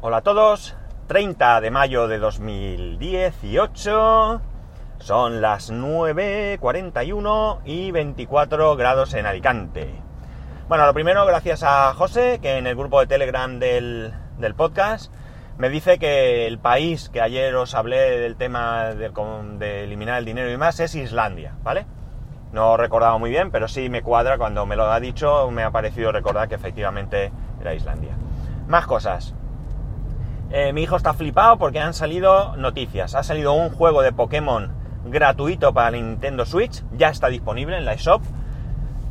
Hola a todos, 30 de mayo de 2018, son las 9.41 y 24 grados en Alicante. Bueno, lo primero, gracias a José, que en el grupo de Telegram del, del podcast me dice que el país que ayer os hablé del tema de, de, eliminar el dinero y más es Islandia, ¿vale? No recordaba muy bien, pero sí me cuadra cuando me lo ha dicho, me ha parecido recordar que efectivamente era Islandia. Más cosas. Eh, mi hijo está flipado porque han salido noticias. Ha salido un juego de Pokémon gratuito para Nintendo Switch. Ya está disponible en la eShop.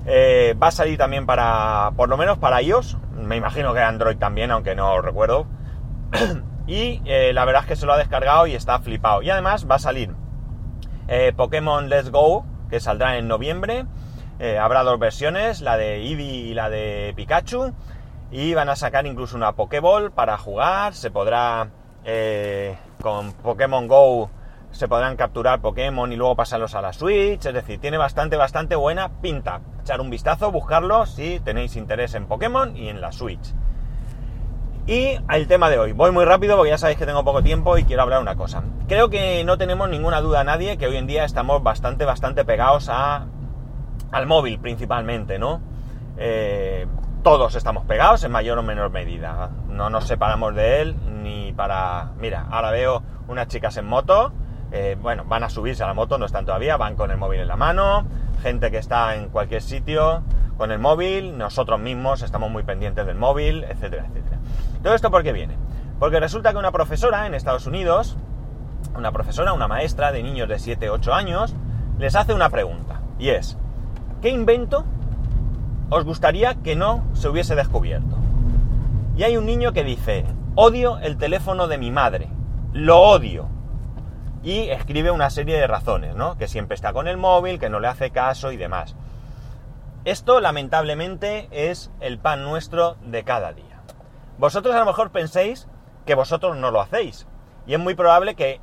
Eh, va a salir también para, por lo menos para iOS. Me imagino que Android también, aunque no recuerdo. y eh, la verdad es que se lo ha descargado y está flipado. Y además va a salir Pokémon Let's Go, que saldrá en noviembre. habrá dos versiones, la de Eevee y la de Pikachu y van a sacar incluso una Pokéball para jugar, se podrá eh, con Pokémon Go se podrán capturar Pokémon y luego pasarlos a la Switch, es decir, tiene bastante, bastante buena pinta. Echar un vistazo, buscarlo si tenéis interés en Pokémon y en la Switch. Y el tema de hoy, voy muy rápido porque ya sabéis que tengo poco tiempo y quiero hablar una cosa. Creo que no tenemos ninguna duda nadie que hoy en día estamos bastante, bastante pegados a, al móvil principalmente, ¿no? Eh, todos estamos pegados en mayor o menor medida. No nos separamos de él ni para... Mira, ahora veo unas chicas en moto, eh, bueno, van a subirse a la moto, no están todavía, van con el móvil en la mano, gente que está en cualquier sitio con el móvil, nosotros mismos estamos muy pendientes del móvil, etcétera, etcétera. ¿Todo esto por qué viene? Porque resulta que una profesora en Estados Unidos, una profesora, una maestra de niños de 7, 8 años, les hace una pregunta, y es, ¿qué invento os gustaría que no se hubiese descubierto. Y hay un niño que dice, odio el teléfono de mi madre, lo odio. Y escribe una serie de razones, ¿no? Que siempre está con el móvil, que no le hace caso y demás. Esto lamentablemente es el pan nuestro de cada día. Vosotros a lo mejor penséis que vosotros no lo hacéis. Y es muy probable que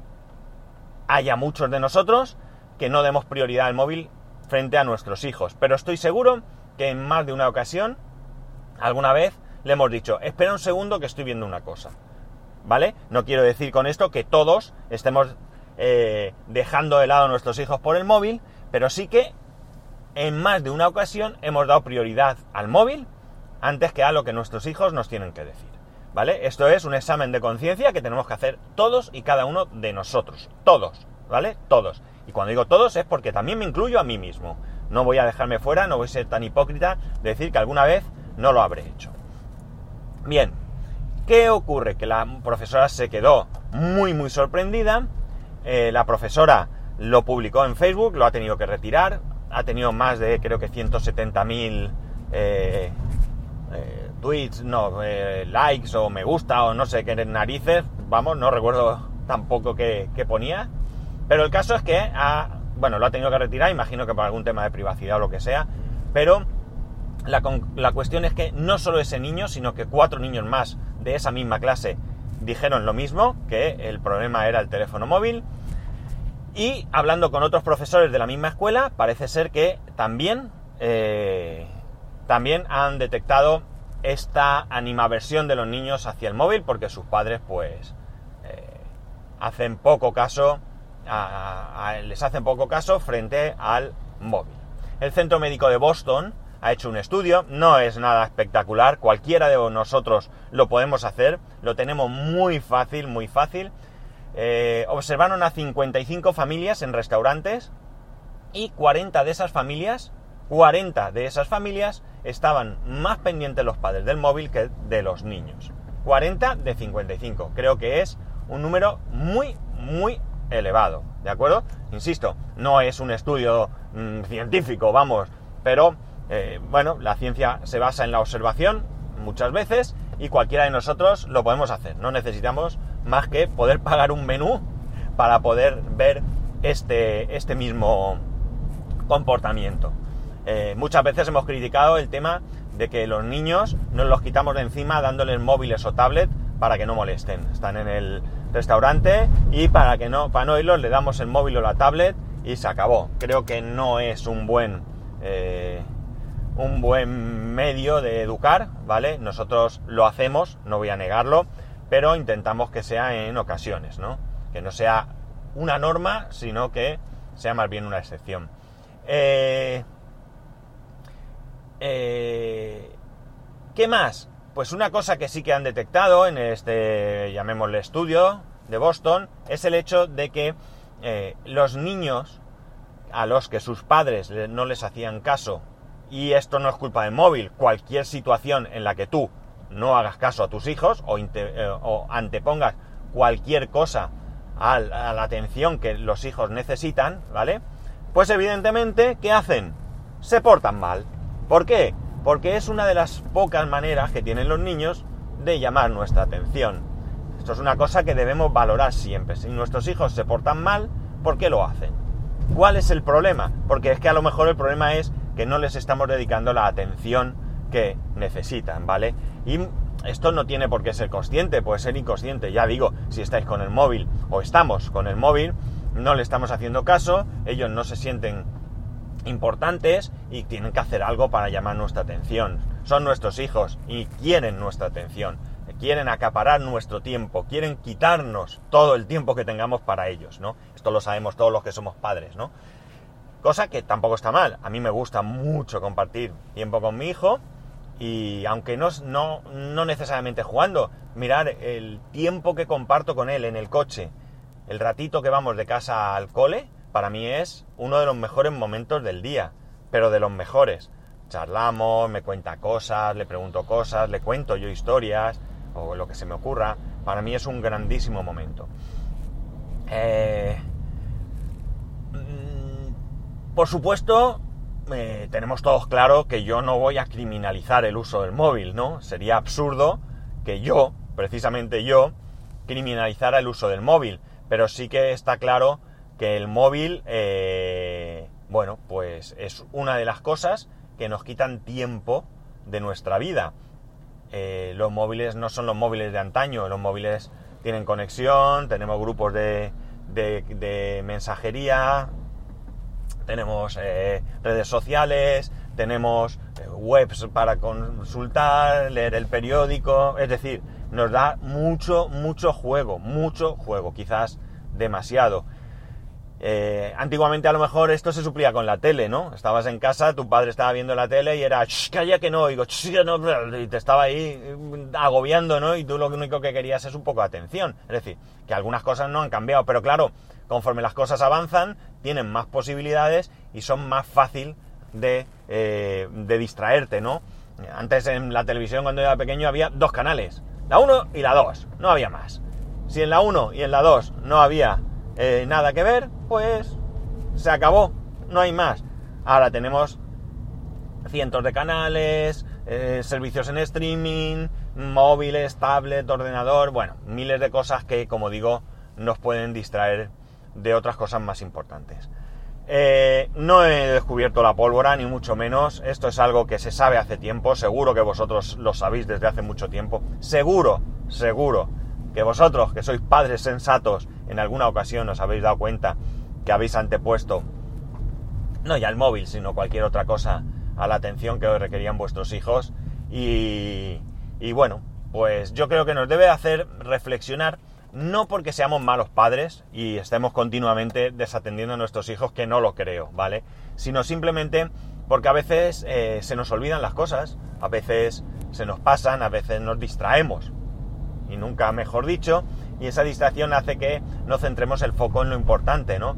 haya muchos de nosotros que no demos prioridad al móvil frente a nuestros hijos. Pero estoy seguro que en más de una ocasión, alguna vez, le hemos dicho, espera un segundo que estoy viendo una cosa. ¿Vale? No quiero decir con esto que todos estemos eh, dejando de lado a nuestros hijos por el móvil, pero sí que en más de una ocasión hemos dado prioridad al móvil antes que a lo que nuestros hijos nos tienen que decir. ¿Vale? Esto es un examen de conciencia que tenemos que hacer todos y cada uno de nosotros. Todos, ¿vale? Todos. Y cuando digo todos es porque también me incluyo a mí mismo. No voy a dejarme fuera, no voy a ser tan hipócrita de decir que alguna vez no lo habré hecho. Bien, ¿qué ocurre? Que la profesora se quedó muy muy sorprendida. Eh, la profesora lo publicó en Facebook, lo ha tenido que retirar. Ha tenido más de creo que 170.000 eh, eh, tweets, no, likes o me gusta o no sé qué narices. Vamos, no recuerdo tampoco qué, qué ponía. Pero el caso es que ha bueno, lo ha tenido que retirar, imagino que por algún tema de privacidad o lo que sea, pero la, cuestión es que no solo ese niño, sino que cuatro niños más de esa misma clase dijeron lo mismo, que el problema era el teléfono móvil. Y hablando con otros profesores de la misma escuela, parece ser que también, eh, también han detectado esta animaversión de los niños hacia el móvil, porque sus padres, pues, eh, hacen poco caso les hacen poco caso frente al móvil. El Centro Médico de Boston ha hecho un estudio, no es nada espectacular, cualquiera de nosotros lo podemos hacer, lo tenemos muy fácil, muy fácil. Eh, observaron a 55 familias en restaurantes y 40 de esas familias, 40 de esas familias estaban más pendientes los padres del móvil que de los niños. 40 de 55. Creo que es un número muy, muy elevado, ¿de acuerdo? Insisto, no es un estudio mm, científico, vamos, pero eh, bueno, la ciencia se basa en la observación muchas veces y cualquiera de nosotros lo podemos hacer. No necesitamos más que poder pagar un menú para poder ver este, este mismo comportamiento. Eh, muchas veces hemos criticado el tema de que los niños nos los quitamos de encima dándoles móviles o tablet para que no molesten. Están en el restaurante y para que no, para no irlos le damos el móvil o la tablet y se acabó. Creo que no es un buen eh, un buen medio de educar, ¿vale? Nosotros lo hacemos, no voy a negarlo, pero intentamos que sea en ocasiones, ¿no? Que no sea una norma, sino que sea más bien una excepción. Eh, eh, ¿Qué más? Pues una cosa que sí que han detectado en este, llamémosle estudio de Boston, es el hecho de que eh, los niños a los que sus padres no les hacían caso, y esto no es culpa del móvil, cualquier situación en la que tú no hagas caso a tus hijos o, o antepongas cualquier cosa a, la atención que los hijos necesitan, ¿vale? Pues evidentemente, ¿qué hacen? Se portan mal. ¿Por qué? Porque es una de las pocas maneras que tienen los niños de llamar nuestra atención. Esto es una cosa que debemos valorar siempre. Si nuestros hijos se portan mal, ¿por qué lo hacen? ¿Cuál es el problema? Porque es que a lo mejor el problema es que no les estamos dedicando la atención que necesitan, ¿vale? Y esto no tiene por qué ser consciente, puede ser inconsciente. Ya digo, si estáis con el móvil o estamos con el móvil, no le estamos haciendo caso, ellos no se sienten importantes y tienen que hacer algo para llamar nuestra atención. Son nuestros hijos y quieren nuestra atención, quieren acaparar nuestro tiempo, quieren quitarnos todo el tiempo que tengamos para ellos, ¿no? Esto lo sabemos todos los que somos padres, ¿no? Cosa que tampoco está mal. A mí me gusta mucho compartir tiempo con mi hijo, y aunque no, no, no necesariamente jugando, mirar el tiempo que comparto con él en el coche, el ratito que vamos de casa al cole, para mí es uno de los mejores momentos del día, pero de los mejores. Charlamos, me cuenta cosas, le pregunto cosas, le cuento yo historias o lo que se me ocurra. Para mí es un grandísimo momento. Eh, mm, por supuesto, eh, tenemos todos claro que yo no voy a criminalizar el uso del móvil, ¿no? Sería absurdo que yo, precisamente yo, criminalizara el uso del móvil. Pero sí que está claro que el móvil, eh, bueno, pues es una de las cosas que nos quitan tiempo de nuestra vida. Eh, los móviles no son los móviles de antaño, los móviles tienen conexión, tenemos grupos de, de mensajería, tenemos eh, redes sociales, tenemos webs para consultar, leer el periódico, es decir, nos da mucho, mucho juego, mucho juego, quizás demasiado. Eh, antiguamente a lo mejor esto se suplía con la tele, ¿no? Estabas en casa, tu padre estaba viendo la tele y era, calla que no oigo, no, y te estaba ahí agobiando, ¿no? Y tú lo único que querías es un poco de atención. Es decir, que algunas cosas no han cambiado, pero claro, conforme las cosas avanzan, tienen más posibilidades y son más fácil de, eh, de distraerte, ¿no? Antes en la televisión cuando era pequeño había dos canales, la 1 y la 2, no había más. Si en la 1 y en la 2 no había eh, nada que ver, pues se acabó, no hay más. Ahora tenemos cientos de canales, eh, servicios en streaming, móviles, tablet, ordenador, bueno, miles de cosas que, como digo, nos pueden distraer de otras cosas más importantes. Eh, no he descubierto la pólvora, ni mucho menos. Esto es algo que se sabe hace tiempo. Seguro que vosotros lo sabéis desde hace mucho tiempo. Seguro, seguro que vosotros, que sois padres sensatos, en alguna ocasión os habéis dado cuenta que habéis antepuesto, no ya el móvil, sino cualquier otra cosa, a la atención que os requerían vuestros hijos. Y, y bueno, pues yo creo que nos debe hacer reflexionar no porque seamos malos padres y estemos continuamente desatendiendo a nuestros hijos, que no lo creo, ¿vale? Sino simplemente porque a veces eh, se nos olvidan las cosas, a veces se nos pasan, a veces nos distraemos, y nunca mejor dicho, y esa distracción hace que no centremos el foco en lo importante, ¿no?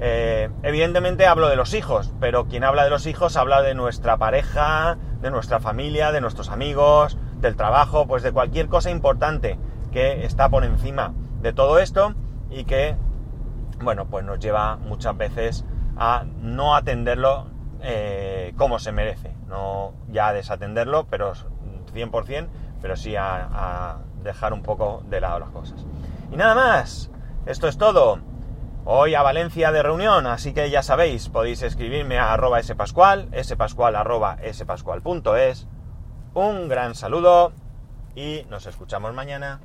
Eh, evidentemente hablo de los hijos, pero quien habla de los hijos habla de nuestra pareja, de nuestra familia, de nuestros amigos, del trabajo, pues de cualquier cosa importante que está por encima de todo esto y que, bueno, pues nos lleva muchas veces a no atenderlo eh, como se merece. No ya a desatenderlo, pero 100%, pero sí a, a dejar un poco de lado las cosas. Y nada más, esto es todo. Hoy a Valencia de reunión, así que ya sabéis, podéis escribirme a arroba spascual, spascual arroba spascual.es. Un gran saludo y nos escuchamos mañana.